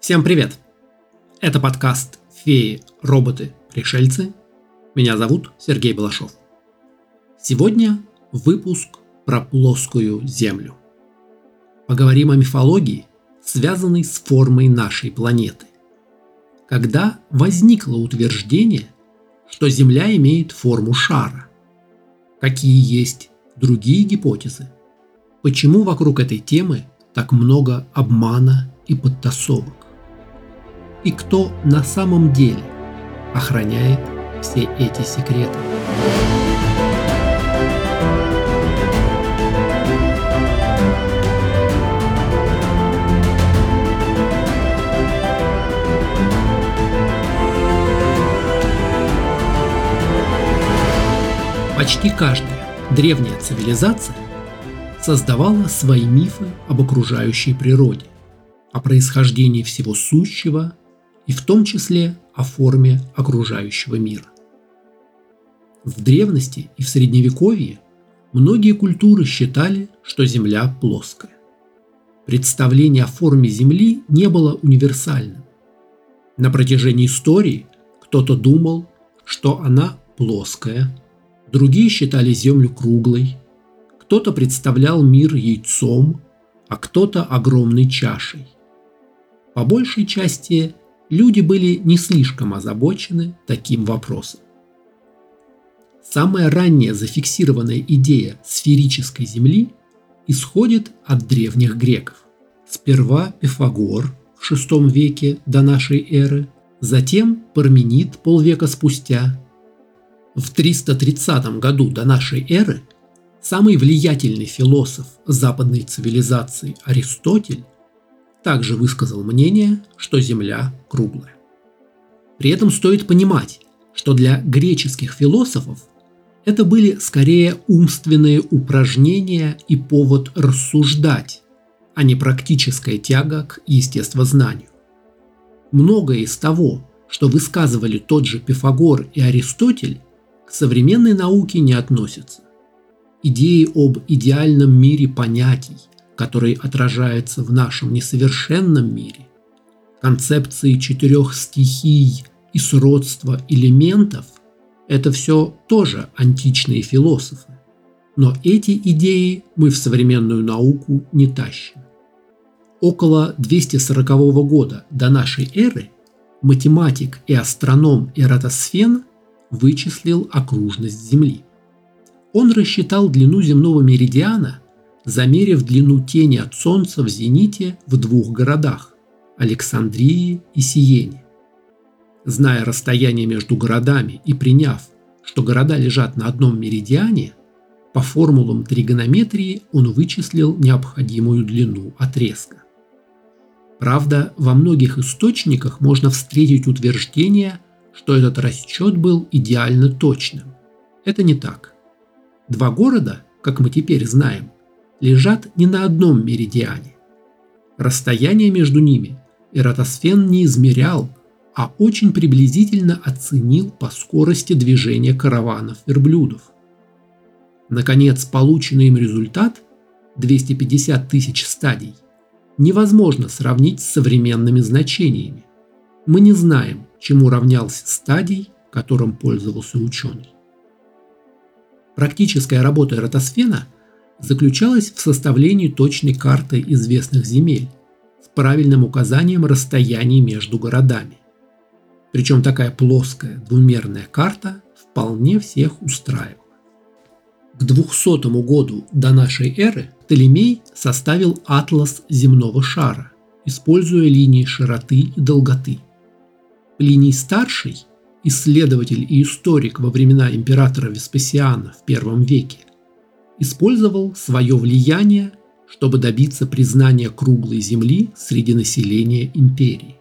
Всем привет! Это подкаст «Феи, роботы, пришельцы». Меня зовут Сергей Балашов. Сегодня выпуск про плоскую Землю. Поговорим о мифологии, связанной с формой нашей планеты. Когда возникло утверждение, что Земля имеет форму шара? Какие есть другие гипотезы? Почему вокруг этой темы так много обмана и подтасовок? И кто на самом деле охраняет все эти секреты? Почти каждая древняя цивилизация создавала свои мифы об окружающей природе, о происхождении всего сущего и в том числе о форме окружающего мира. В древности и в средневековье многие культуры считали, что Земля плоская. Представление о форме Земли не было универсальным. На протяжении истории кто-то думал, что она плоская, другие считали Землю круглой, кто-то представлял мир яйцом, а кто-то огромной чашей. По большей части люди были не слишком озабочены таким вопросом. Самая ранняя зафиксированная идея сферической Земли исходит от древних греков. Сперва Пифагор в VI веке до нашей эры, затем Парменид полвека спустя. В 330 году до нашей эры самый влиятельный философ западной цивилизации Аристотель также высказал мнение, что Земля круглая. При этом стоит понимать, что для греческих философов это были скорее умственные упражнения и повод рассуждать, а не практическая тяга к естествознанию. Многое из того, что высказывали тот же Пифагор и Аристотель, к современной науке не относится. Идеи об идеальном мире понятий, который отражается в нашем несовершенном мире, концепции четырех стихий и сродства элементов – это все тоже античные философы. Но эти идеи мы в современную науку не тащим. Около 240 года до нашей эры математик и астроном Эратосфен вычислил окружность Земли. Он рассчитал длину земного меридиана – замерив длину тени от Солнца в зените в двух городах – Александрии и Сиене. Зная расстояние между городами и приняв, что города лежат на одном меридиане, по формулам тригонометрии он вычислил необходимую длину отрезка. Правда, во многих источниках можно встретить утверждение, что этот расчет был идеально точным. Это не так. Два города, как мы теперь знаем, лежат не на одном меридиане. Расстояние между ними Эратосфен не измерял, а очень приблизительно оценил по скорости движения караванов верблюдов. Наконец, полученный им результат – 250 тысяч стадий – невозможно сравнить с современными значениями. Мы не знаем, чему равнялся стадий, которым пользовался ученый. Практическая работа Эратосфена – заключалась в составлении точной карты известных земель с правильным указанием расстояний между городами. Причем такая плоская двумерная карта вполне всех устраивала. К 200 году до нашей эры Птолемей составил атлас земного шара, используя линии широты и долготы. Плиний Старший, исследователь и историк во времена императора Веспасиана в первом веке, использовал свое влияние, чтобы добиться признания круглой Земли среди населения империи.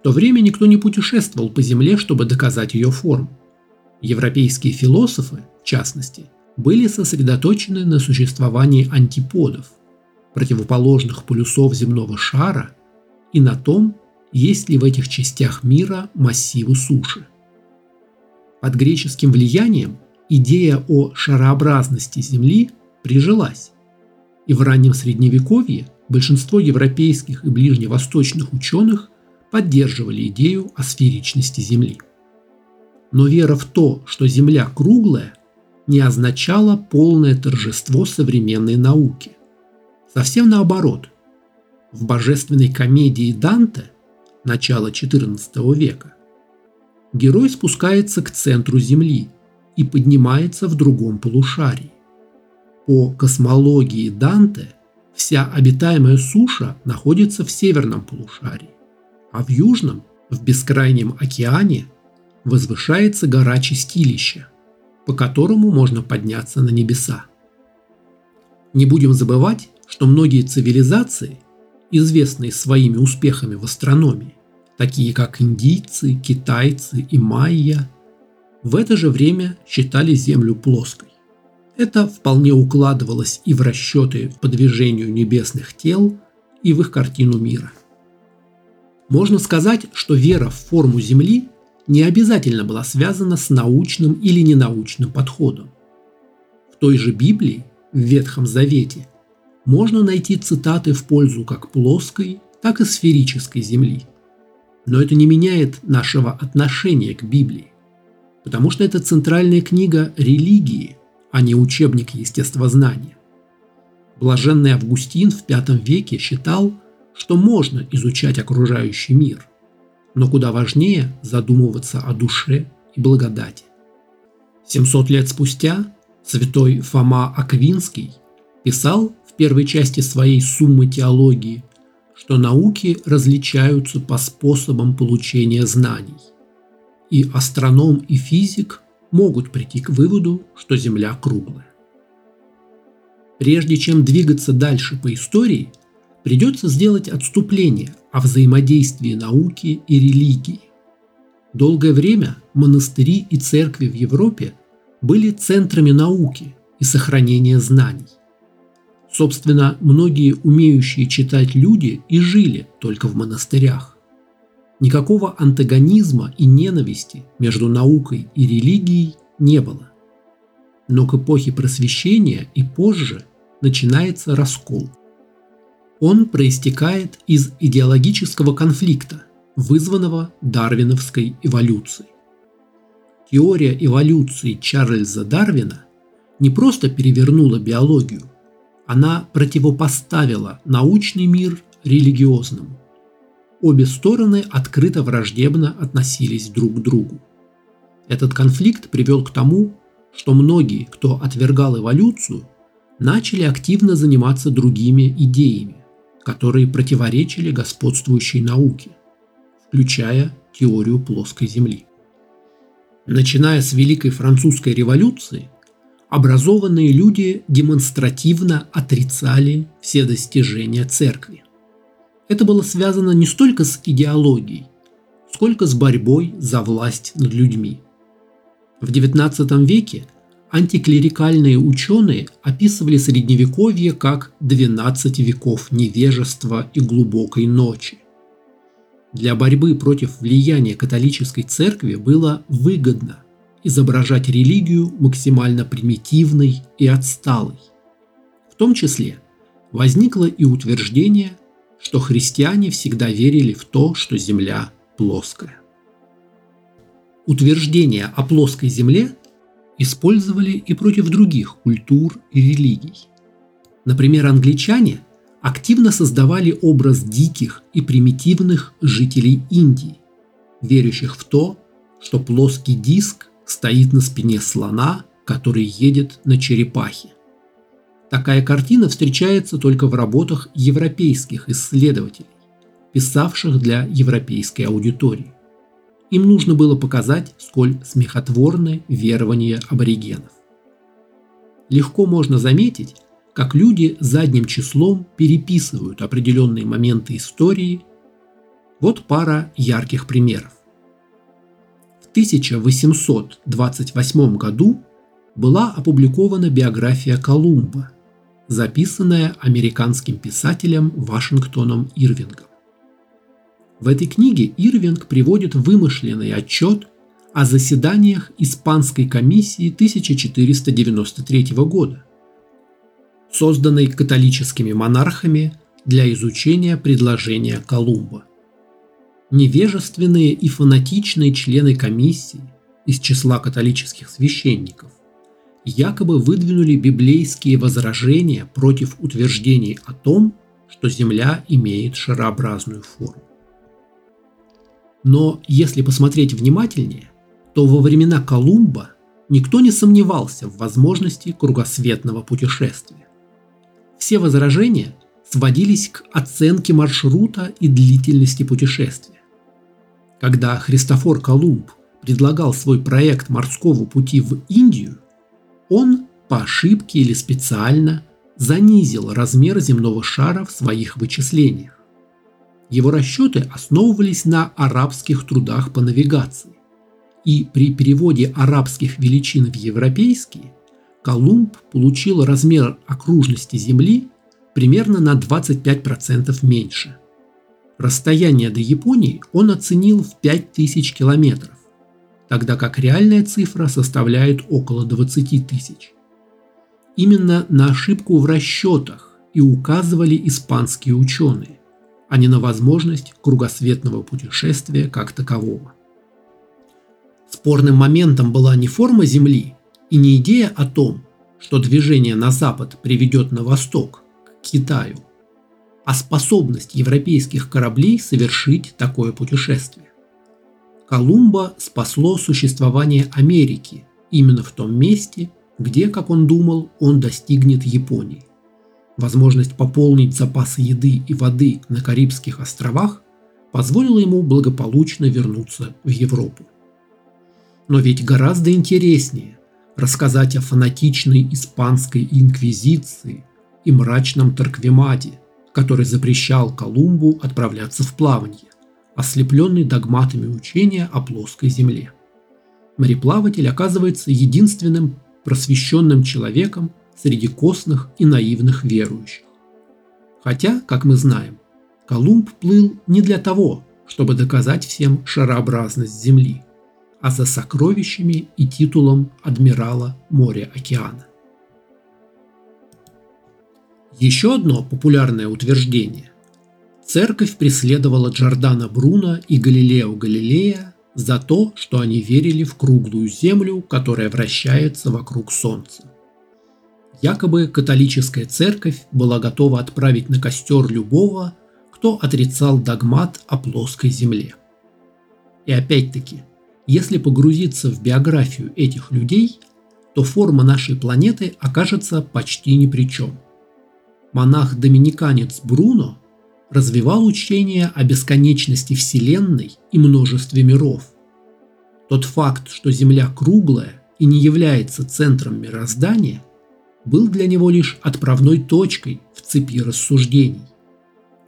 В то время никто не путешествовал по Земле, чтобы доказать ее форму. Европейские философы, в частности, были сосредоточены на существовании антиподов, противоположных полюсов земного шара, и на том, есть ли в этих частях мира массивы суши. Под греческим влиянием идея о шарообразности Земли прижилась, и в раннем Средневековье большинство европейских и ближневосточных ученых поддерживали идею о сферичности Земли. Но вера в то, что Земля круглая, не означала полное торжество современной науки. Совсем наоборот. В божественной комедии Данте начала XIV века герой спускается к центру Земли и поднимается в другом полушарии. По космологии Данте вся обитаемая суша находится в северном полушарии, а в южном, в бескрайнем океане, возвышается гора Чистилища, по которому можно подняться на небеса. Не будем забывать, что многие цивилизации, известные своими успехами в астрономии, такие как индийцы, китайцы и майя, в это же время считали Землю плоской. Это вполне укладывалось и в расчеты по движению небесных тел, и в их картину мира. Можно сказать, что вера в форму Земли не обязательно была связана с научным или ненаучным подходом. В той же Библии, в Ветхом Завете, можно найти цитаты в пользу как плоской, так и сферической Земли. Но это не меняет нашего отношения к Библии, потому что это центральная книга религии, а не учебник естествознания. Блаженный Августин в V веке считал, что можно изучать окружающий мир – но куда важнее задумываться о душе и благодати. 700 лет спустя святой Фома Аквинский писал в первой части своей «Суммы теологии», что науки различаются по способам получения знаний, и астроном и физик могут прийти к выводу, что Земля круглая. Прежде чем двигаться дальше по истории, придется сделать отступление о взаимодействии науки и религии. Долгое время монастыри и церкви в Европе были центрами науки и сохранения знаний. Собственно, многие умеющие читать люди и жили только в монастырях. Никакого антагонизма и ненависти между наукой и религией не было. Но к эпохе просвещения и позже начинается раскол – он проистекает из идеологического конфликта, вызванного дарвиновской эволюцией. Теория эволюции Чарльза Дарвина не просто перевернула биологию, она противопоставила научный мир религиозному. Обе стороны открыто враждебно относились друг к другу. Этот конфликт привел к тому, что многие, кто отвергал эволюцию, начали активно заниматься другими идеями, которые противоречили господствующей науке, включая теорию плоской Земли. Начиная с Великой Французской революции, образованные люди демонстративно отрицали все достижения церкви. Это было связано не столько с идеологией, сколько с борьбой за власть над людьми. В XIX веке Антиклерикальные ученые описывали Средневековье как 12 веков невежества и глубокой ночи. Для борьбы против влияния католической церкви было выгодно изображать религию максимально примитивной и отсталой. В том числе возникло и утверждение, что христиане всегда верили в то, что Земля плоская. Утверждение о плоской Земле использовали и против других культур и религий. Например, англичане активно создавали образ диких и примитивных жителей Индии, верящих в то, что плоский диск стоит на спине слона, который едет на черепахе. Такая картина встречается только в работах европейских исследователей, писавших для европейской аудитории. Им нужно было показать, сколь смехотворны верования аборигенов. Легко можно заметить, как люди задним числом переписывают определенные моменты истории. Вот пара ярких примеров. В 1828 году была опубликована биография Колумба, записанная американским писателем Вашингтоном Ирвингом. В этой книге Ирвинг приводит вымышленный отчет о заседаниях Испанской комиссии 1493 года, созданной католическими монархами для изучения предложения Колумба. Невежественные и фанатичные члены комиссии из числа католических священников якобы выдвинули библейские возражения против утверждений о том, что Земля имеет шарообразную форму. Но если посмотреть внимательнее, то во времена Колумба никто не сомневался в возможности кругосветного путешествия. Все возражения сводились к оценке маршрута и длительности путешествия. Когда Христофор Колумб предлагал свой проект морского пути в Индию, он по ошибке или специально занизил размер земного шара в своих вычислениях. Его расчеты основывались на арабских трудах по навигации. И при переводе арабских величин в европейские Колумб получил размер окружности Земли примерно на 25% меньше. Расстояние до Японии он оценил в 5000 километров, тогда как реальная цифра составляет около 20 тысяч. Именно на ошибку в расчетах и указывали испанские ученые, а не на возможность кругосветного путешествия как такового. Спорным моментом была не форма Земли и не идея о том, что движение на запад приведет на восток, к Китаю, а способность европейских кораблей совершить такое путешествие. Колумба спасло существование Америки именно в том месте, где, как он думал, он достигнет Японии. Возможность пополнить запасы еды и воды на Карибских островах позволила ему благополучно вернуться в Европу. Но ведь гораздо интереснее рассказать о фанатичной испанской инквизиции и мрачном Тарквимаде, который запрещал Колумбу отправляться в плавание ослепленный догматами учения о плоской земле. Мореплаватель оказывается единственным просвещенным человеком среди костных и наивных верующих. Хотя, как мы знаем, Колумб плыл не для того, чтобы доказать всем шарообразность Земли, а за сокровищами и титулом адмирала моря-океана. Еще одно популярное утверждение Церковь преследовала Джордана Бруно и Галилео Галилея за то, что они верили в круглую землю, которая вращается вокруг Солнца. Якобы католическая церковь была готова отправить на костер любого, кто отрицал догмат о плоской земле. И опять-таки, если погрузиться в биографию этих людей, то форма нашей планеты окажется почти ни при чем. Монах-доминиканец Бруно развивал учение о бесконечности Вселенной и множестве миров. Тот факт, что Земля круглая и не является центром мироздания, был для него лишь отправной точкой в цепи рассуждений.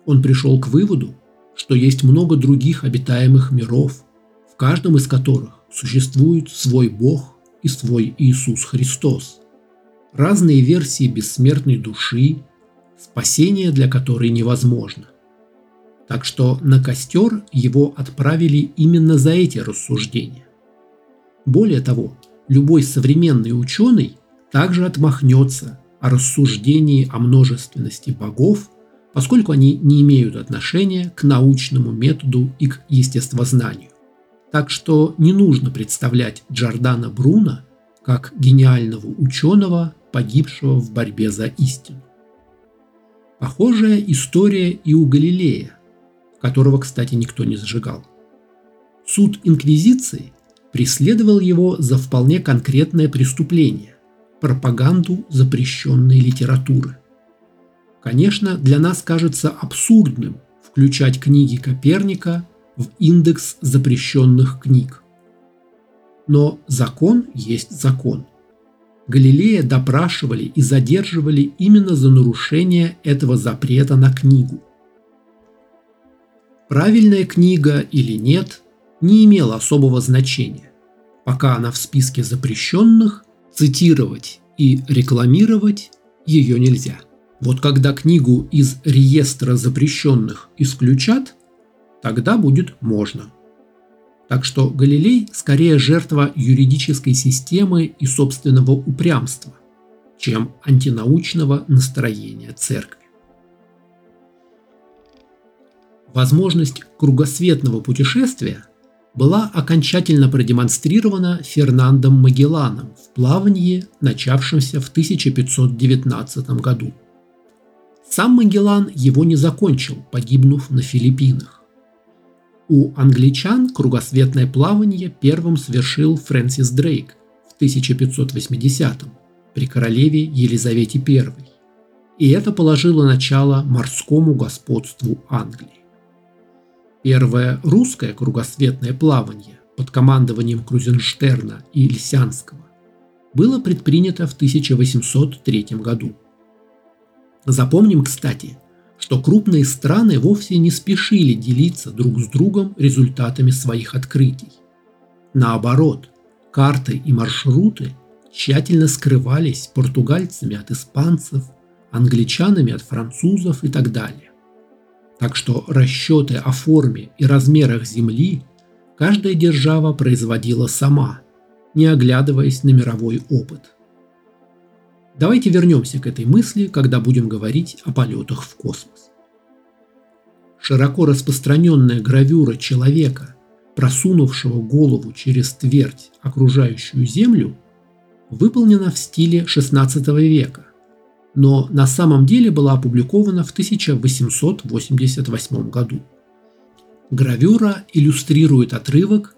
Он пришел к выводу, что есть много других обитаемых миров, в каждом из которых существует свой Бог и свой Иисус Христос. Разные версии бессмертной души, спасение для которой невозможно. Так что на костер его отправили именно за эти рассуждения. Более того, любой современный ученый также отмахнется о рассуждении о множественности богов, поскольку они не имеют отношения к научному методу и к естествознанию. Так что не нужно представлять Джордана Бруно как гениального ученого, погибшего в борьбе за истину. Похожая история и у Галилея, которого, кстати, никто не зажигал. Суд Инквизиции преследовал его за вполне конкретное преступление – пропаганду запрещенной литературы. Конечно, для нас кажется абсурдным включать книги Коперника в индекс запрещенных книг. Но закон есть закон – Галилея допрашивали и задерживали именно за нарушение этого запрета на книгу. Правильная книга или нет не имела особого значения. Пока она в списке запрещенных, цитировать и рекламировать ее нельзя. Вот когда книгу из реестра запрещенных исключат, тогда будет можно – так что Галилей скорее жертва юридической системы и собственного упрямства, чем антинаучного настроения церкви. Возможность кругосветного путешествия была окончательно продемонстрирована Фернандом Магелланом в плавании, начавшемся в 1519 году. Сам Магеллан его не закончил, погибнув на Филиппинах. У англичан кругосветное плавание первым совершил Фрэнсис Дрейк в 1580 при королеве Елизавете I, и это положило начало морскому господству Англии. Первое русское кругосветное плавание под командованием Крузенштерна и Лисянского было предпринято в 1803 году. Запомним, кстати, что крупные страны вовсе не спешили делиться друг с другом результатами своих открытий. Наоборот, карты и маршруты тщательно скрывались португальцами от испанцев, англичанами от французов и так далее. Так что расчеты о форме и размерах Земли каждая держава производила сама, не оглядываясь на мировой опыт. Давайте вернемся к этой мысли, когда будем говорить о полетах в космос. Широко распространенная гравюра человека, просунувшего голову через твердь, окружающую Землю, выполнена в стиле XVI века, но на самом деле была опубликована в 1888 году. Гравюра иллюстрирует отрывок,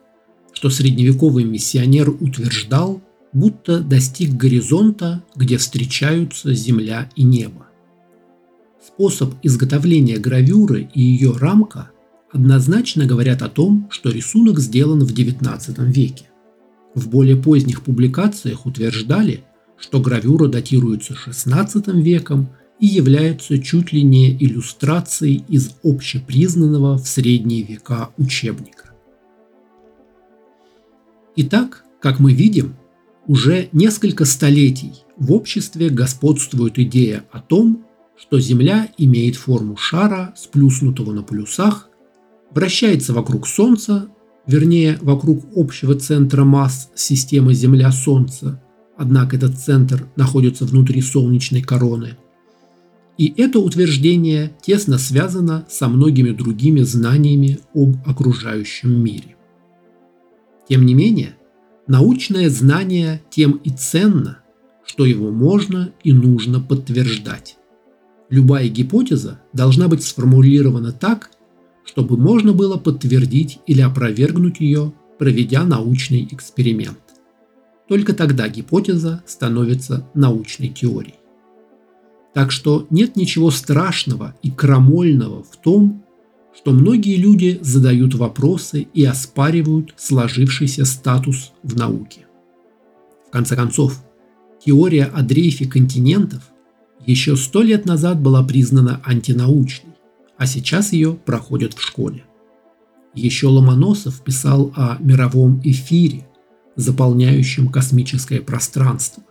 что средневековый миссионер утверждал, будто достиг горизонта, где встречаются земля и небо. Способ изготовления гравюры и ее рамка однозначно говорят о том, что рисунок сделан в XIX веке. В более поздних публикациях утверждали, что гравюра датируется XVI веком и является чуть ли не иллюстрацией из общепризнанного в средние века учебника. Итак, как мы видим, уже несколько столетий в обществе господствует идея о том, что Земля имеет форму шара, сплюснутого на полюсах, вращается вокруг Солнца, вернее, вокруг общего центра масс системы Земля-Солнце, однако этот центр находится внутри солнечной короны. И это утверждение тесно связано со многими другими знаниями об окружающем мире. Тем не менее, научное знание тем и ценно, что его можно и нужно подтверждать. Любая гипотеза должна быть сформулирована так, чтобы можно было подтвердить или опровергнуть ее, проведя научный эксперимент. Только тогда гипотеза становится научной теорией. Так что нет ничего страшного и крамольного в том, что многие люди задают вопросы и оспаривают сложившийся статус в науке. В конце концов, теория о дрейфе континентов еще сто лет назад была признана антинаучной, а сейчас ее проходят в школе. Еще Ломоносов писал о мировом эфире, заполняющим космическое пространство.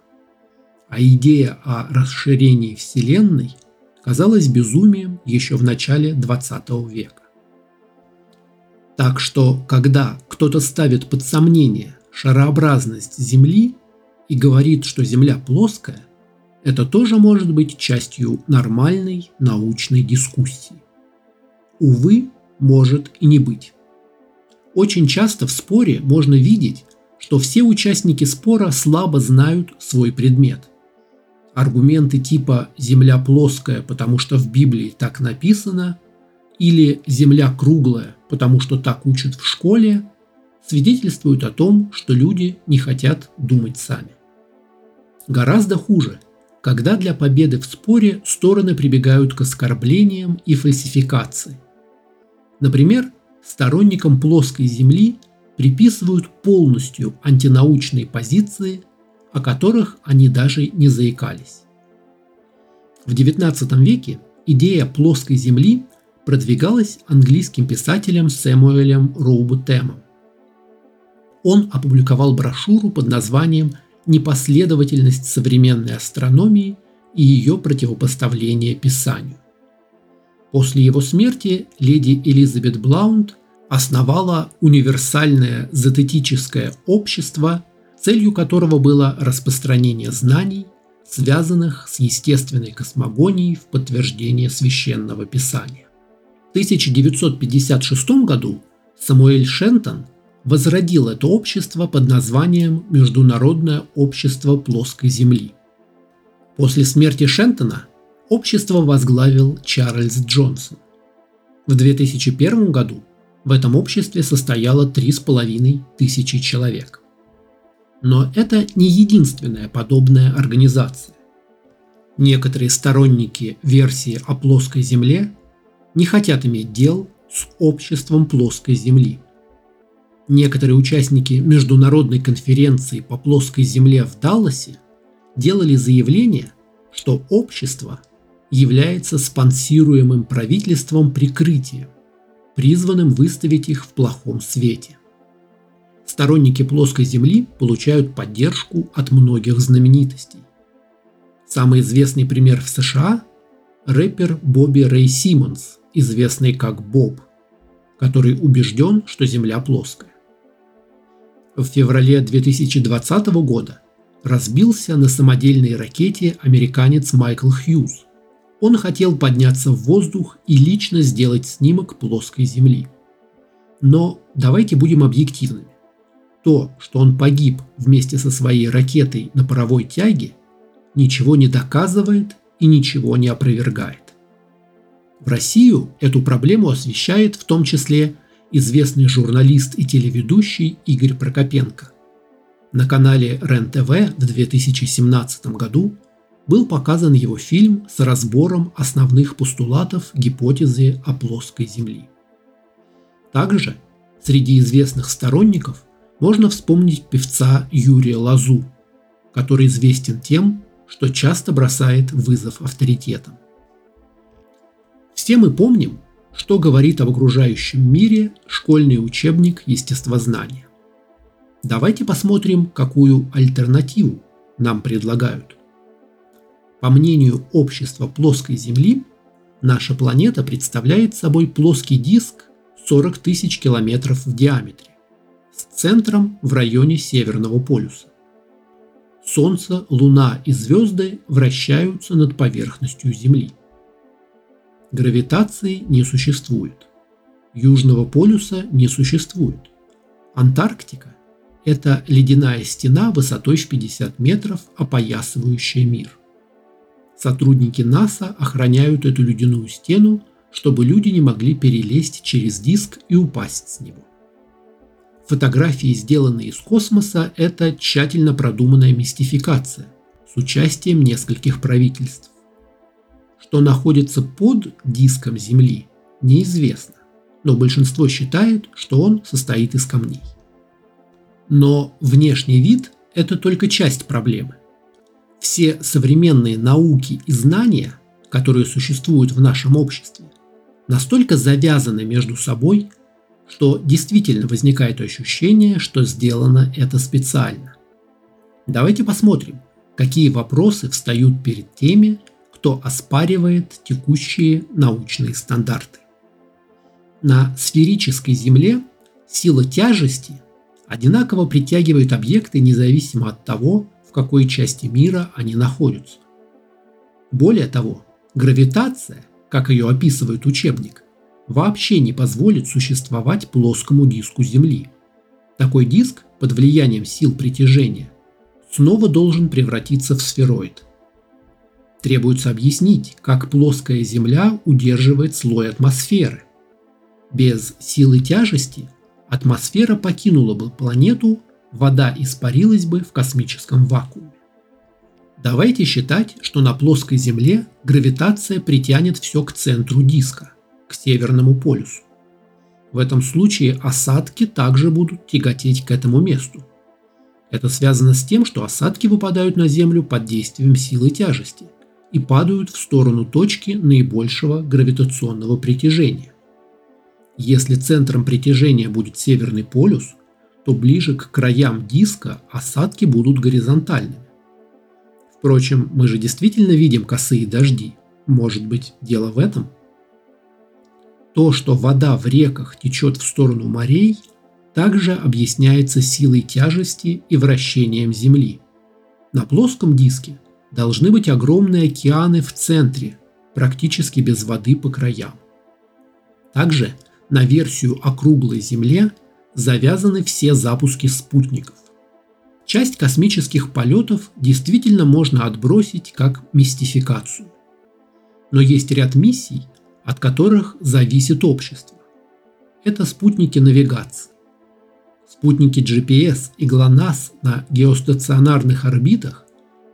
А идея о расширении Вселенной казалась безумием еще в начале 20 века. Так что, когда кто-то ставит под сомнение шарообразность Земли и говорит, что Земля плоская, это тоже может быть частью нормальной научной дискуссии. Увы, может и не быть. Очень часто в споре можно видеть, что все участники спора слабо знают свой предмет. Аргументы типа «Земля плоская, потому что в Библии так написано» или «Земля круглая, потому что так учат в школе» свидетельствуют о том, что люди не хотят думать сами. Гораздо хуже, когда для победы в споре стороны прибегают к оскорблениям и фальсификации. Например, сторонникам плоской Земли приписывают полностью антинаучные позиции, о которых они даже не заикались. В XIX веке идея плоской Земли продвигалась английским писателем Сэмуэлем Роубутемом. Он опубликовал брошюру под названием «Непоследовательность современной астрономии и ее противопоставление Писанию». После его смерти леди Элизабет Блаунд основала универсальное зоотетическое общество, целью которого было распространение знаний, связанных с естественной космогонией в подтверждение священного писания. В 1956 году Самуэль Шентон возродил это общество под названием Международное общество плоской Земли. После смерти Шентона общество возглавил Чарльз Джонсон. В 2001 году в этом обществе состояло 3,5 тысячи человек. Но это не единственная подобная организация. Некоторые сторонники версии о плоской Земле не хотят иметь дел с обществом плоской Земли. Некоторые участники международной конференции по плоской Земле в Далласе делали заявление, что общество является спонсируемым правительством прикрытием, призванным выставить их в плохом свете. Сторонники плоской Земли получают поддержку от многих знаменитостей. Самый известный пример в США – рэпер Бобби Рэй Симмонс, известный как Боб, который убежден, что Земля плоская. В феврале 2020 года разбился на самодельной ракете американец Майкл Хьюз. Он хотел подняться в воздух и лично сделать снимок плоской Земли. Но давайте будем объективными. То, что он погиб вместе со своей ракетой на паровой тяге, ничего не доказывает и ничего не опровергает. В Россию эту проблему освещает в том числе известный журналист и телеведущий Игорь Прокопенко. На канале РЕН-ТВ в 2017 году был показан его фильм с разбором основных постулатов гипотезы о плоской Земли. Также среди известных сторонников можно вспомнить певца Юрия Лазу, который известен тем, что часто бросает вызов авторитетам. Все мы помним, что говорит об окружающем мире школьный учебник естествознания. Давайте посмотрим, какую альтернативу нам предлагают. По мнению общества плоской Земли, наша планета представляет собой плоский диск 40 тысяч километров в диаметре, с центром в районе Северного полюса. Солнце, Луна и звезды вращаются над поверхностью Земли. Гравитации не существует. Южного полюса не существует. Антарктика – это ледяная стена высотой в 50 метров, опоясывающая мир. Сотрудники НАСА охраняют эту ледяную стену, чтобы люди не могли перелезть через диск и упасть с него. Фотографии, сделанные из космоса, это тщательно продуманная мистификация с участием нескольких правительств. Что находится под диском Земли, неизвестно, но большинство считает, что он состоит из камней. Но внешний вид – это только часть проблемы. Все современные науки и знания, которые существуют в нашем обществе, настолько завязаны между собой, что действительно возникает ощущение, что сделано это специально. Давайте посмотрим, какие вопросы встают перед теми, кто оспаривает текущие научные стандарты. На сферической Земле сила тяжести одинаково притягивает объекты независимо от того, в какой части мира они находятся. Более того, гравитация, как ее описывает учебник, вообще не позволит существовать плоскому диску Земли. Такой диск под влиянием сил притяжения снова должен превратиться в сфероид. Требуется объяснить, как плоская Земля удерживает слой атмосферы. Без силы тяжести атмосфера покинула бы планету, вода испарилась бы в космическом вакууме. Давайте считать, что на плоской Земле гравитация притянет все к центру диска – к Северному полюсу. В этом случае осадки также будут тяготеть к этому месту. Это связано с тем, что осадки выпадают на Землю под действием силы тяжести и падают в сторону точки наибольшего гравитационного притяжения. Если центром притяжения будет Северный полюс, то ближе к краям диска осадки будут горизонтальными. Впрочем, мы же действительно видим косые дожди. Может быть, дело в этом – то, что вода в реках течет в сторону морей, также объясняется силой тяжести и вращением Земли. На плоском диске должны быть огромные океаны в центре, практически без воды по краям. Также на версию о круглой Земле завязаны все запуски спутников. Часть космических полетов действительно можно отбросить как мистификацию. Но есть ряд миссий, от которых зависит общество. Это спутники навигации. Спутники GPS и GLONASS на геостационарных орбитах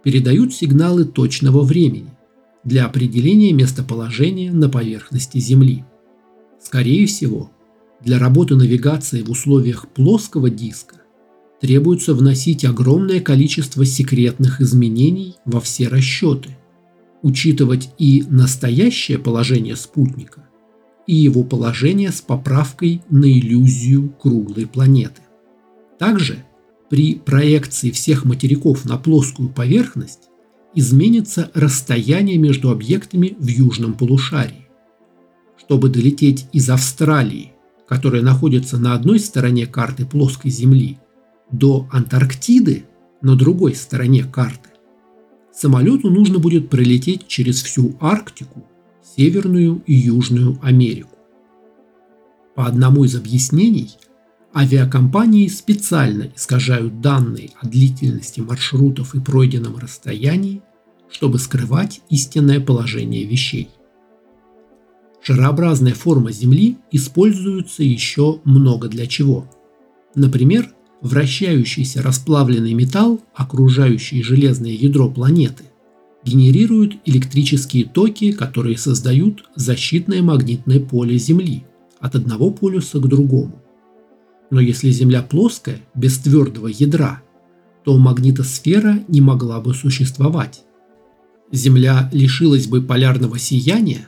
передают сигналы точного времени для определения местоположения на поверхности Земли. Скорее всего, для работы навигации в условиях плоского диска требуется вносить огромное количество секретных изменений во все расчеты, учитывать и настоящее положение спутника, и его положение с поправкой на иллюзию круглой планеты. Также при проекции всех материков на плоскую поверхность изменится расстояние между объектами в южном полушарии. Чтобы долететь из Австралии, которая находится на одной стороне карты плоской Земли, до Антарктиды на другой стороне карты, самолету нужно будет пролететь через всю Арктику, Северную и Южную Америку. По одному из объяснений – Авиакомпании специально искажают данные о длительности маршрутов и пройденном расстоянии, чтобы скрывать истинное положение вещей. Шарообразная форма Земли используется еще много для чего. Например, вращающийся расплавленный металл, окружающий железное ядро планеты, генерирует электрические токи, которые создают защитное магнитное поле Земли от одного полюса к другому. Но если Земля плоская, без твердого ядра, то магнитосфера не могла бы существовать. Земля лишилась бы полярного сияния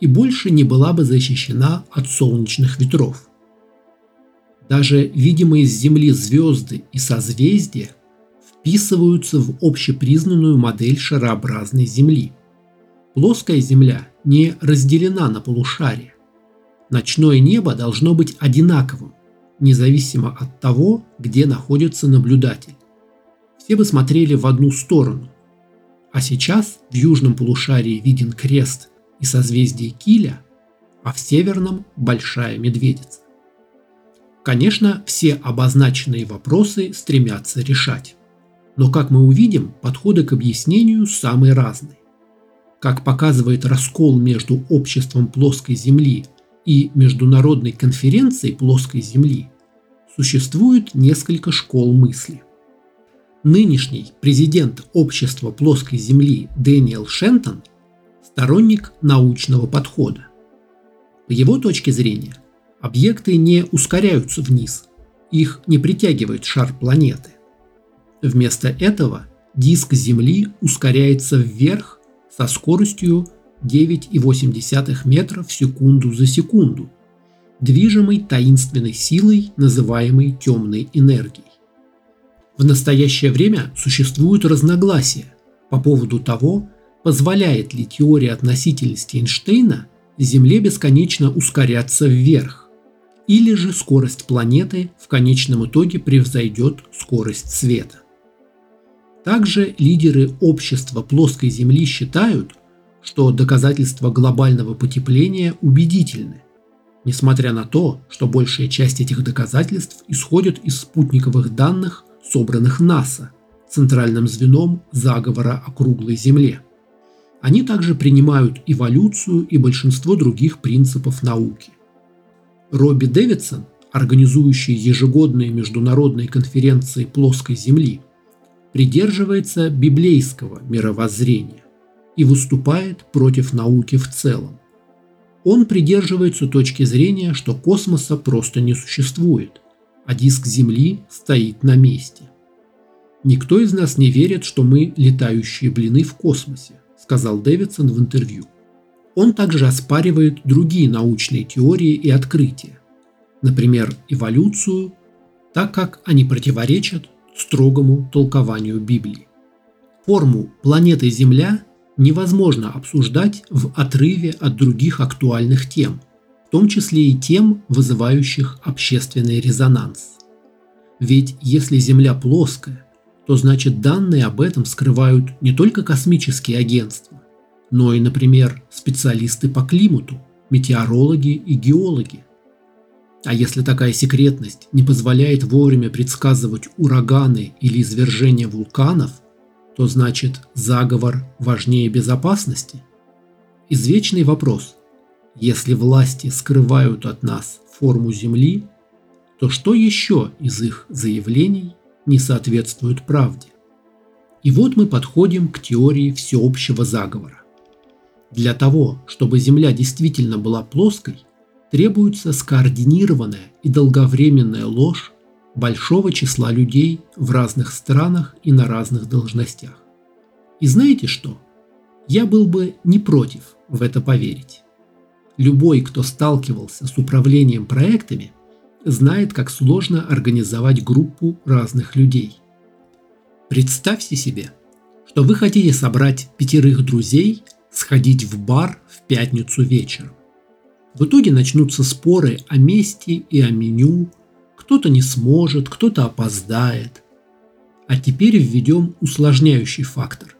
и больше не была бы защищена от солнечных ветров. Даже видимые с Земли звезды и созвездия вписываются в общепризнанную модель шарообразной Земли. Плоская Земля не разделена на полушария. Ночное небо должно быть одинаковым, независимо от того, где находится наблюдатель. Все бы смотрели в одну сторону. А сейчас в южном полушарии виден крест и созвездие Киля, а в северном – Большая Медведица. Конечно, все обозначенные вопросы стремятся решать. Но, как мы увидим, подходы к объяснению самые разные. Как показывает раскол между обществом плоской Земли и Международной конференцией плоской Земли, существует несколько школ мысли. Нынешний президент общества плоской Земли Дэниел Шентон – сторонник научного подхода. По его точке зрения, объекты не ускоряются вниз, их не притягивает шар планеты. Вместо этого диск Земли ускоряется вверх со скоростью 9,8 метра в секунду за секунду, движимой таинственной силой, называемой темной энергией. В настоящее время существуют разногласия по поводу того, позволяет ли теория относительности Эйнштейна Земле бесконечно ускоряться вверх, или же скорость планеты в конечном итоге превзойдет скорость света. Также лидеры общества плоской Земли считают, что доказательства глобального потепления убедительны, несмотря на то, что большая часть этих доказательств исходит из спутниковых данных, собранных НАСА, центральным звеном заговора о круглой Земле. Они также принимают эволюцию и большинство других принципов науки. Робби Дэвидсон, организующий ежегодные международные конференции плоской Земли, придерживается библейского мировоззрения и выступает против науки в целом. Он придерживается точки зрения, что космоса просто не существует, а диск Земли стоит на месте. «Никто из нас не верит, что мы летающие блины в космосе», сказал Дэвидсон в интервью. Он также оспаривает другие научные теории и открытия, например, эволюцию, так как они противоречат строгому толкованию Библии. Форму планеты Земля невозможно обсуждать в отрыве от других актуальных тем, в том числе и тем, вызывающих общественный резонанс. Ведь если Земля плоская, то значит данные об этом скрывают не только космические агентства, но и, например, специалисты по климату, метеорологи и геологи. А если такая секретность не позволяет вовремя предсказывать ураганы или извержения вулканов, то значит заговор важнее безопасности? Извечный вопрос. Если власти скрывают от нас форму Земли, то что еще из их заявлений не соответствует правде? И вот мы подходим к теории всеобщего заговора. Для того, чтобы Земля действительно была плоской, требуется скоординированная и долговременная ложь большого числа людей в разных странах и на разных должностях. И знаете что? Я был бы не против в это поверить. Любой, кто сталкивался с управлением проектами, знает, как сложно организовать группу разных людей. Представьте себе, что вы хотите собрать пятерых друзей, сходить в бар в пятницу вечером. В итоге начнутся споры о месте и о меню, кто-то не сможет, кто-то опоздает. А теперь введем усложняющий фактор.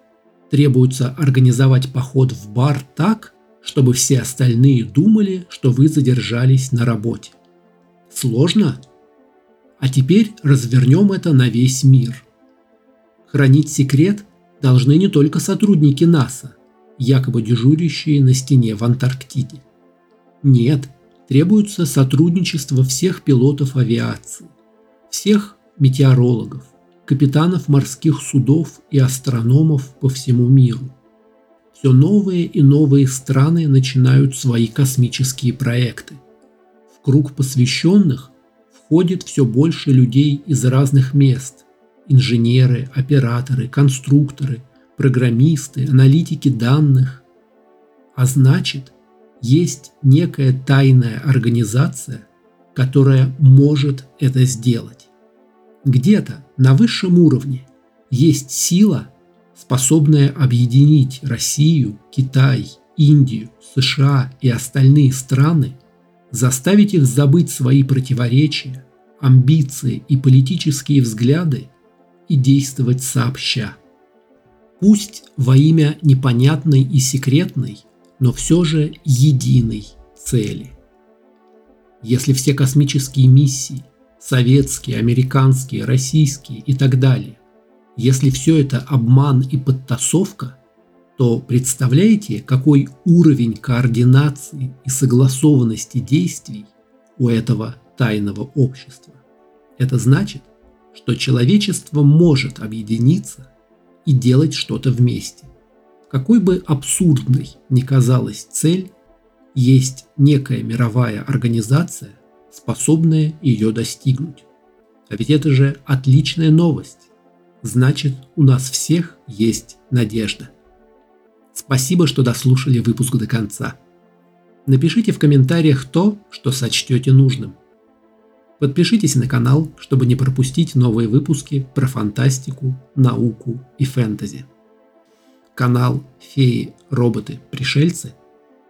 Требуется организовать поход в бар так, чтобы все остальные думали, что вы задержались на работе. Сложно? А теперь развернем это на весь мир. Хранить секрет должны не только сотрудники НАСА, якобы дежурящие на стене в Антарктиде. Нет, требуется сотрудничество всех пилотов авиации, всех метеорологов, капитанов морских судов и астрономов по всему миру. Все новые и новые страны начинают свои космические проекты. В круг посвященных входит все больше людей из разных мест – инженеры, операторы, конструкторы, программисты, аналитики данных. А значит, есть некая тайная организация, которая может это сделать. Где-то на высшем уровне есть сила, способная объединить Россию, Китай, Индию, США и остальные страны, заставить их забыть свои противоречия, амбиции и политические взгляды и действовать сообща. Пусть во имя непонятной и секретной но все же единой цели. Если все космические миссии, советские, американские, российские и так далее, если все это обман и подтасовка, то представляете, какой уровень координации и согласованности действий у этого тайного общества? Это значит, что человечество может объединиться и делать что-то вместе. Какой бы абсурдной ни казалась цель, есть некая мировая организация, способная ее достигнуть. А ведь это же отличная новость. Значит, у нас всех есть надежда. Спасибо, что дослушали выпуск до конца. Напишите в комментариях то, что сочтете нужным. Подпишитесь на канал, чтобы не пропустить новые выпуски про фантастику, науку и фэнтези. Канал «Феи, роботы, пришельцы»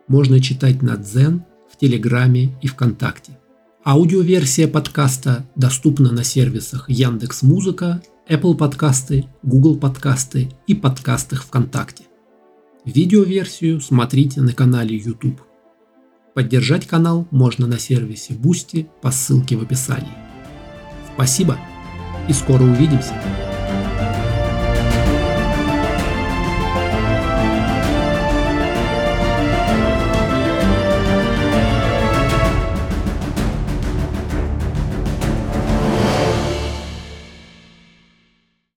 можно читать на Дзен, в Телеграме и ВКонтакте. Аудиоверсия подкаста доступна на сервисах Яндекс Музыка, Apple подкасты, Google подкасты и подкастах ВКонтакте. Видеоверсию смотрите на канале YouTube. Поддержать канал можно на сервисе Boosty по ссылке в описании. Спасибо и скоро увидимся!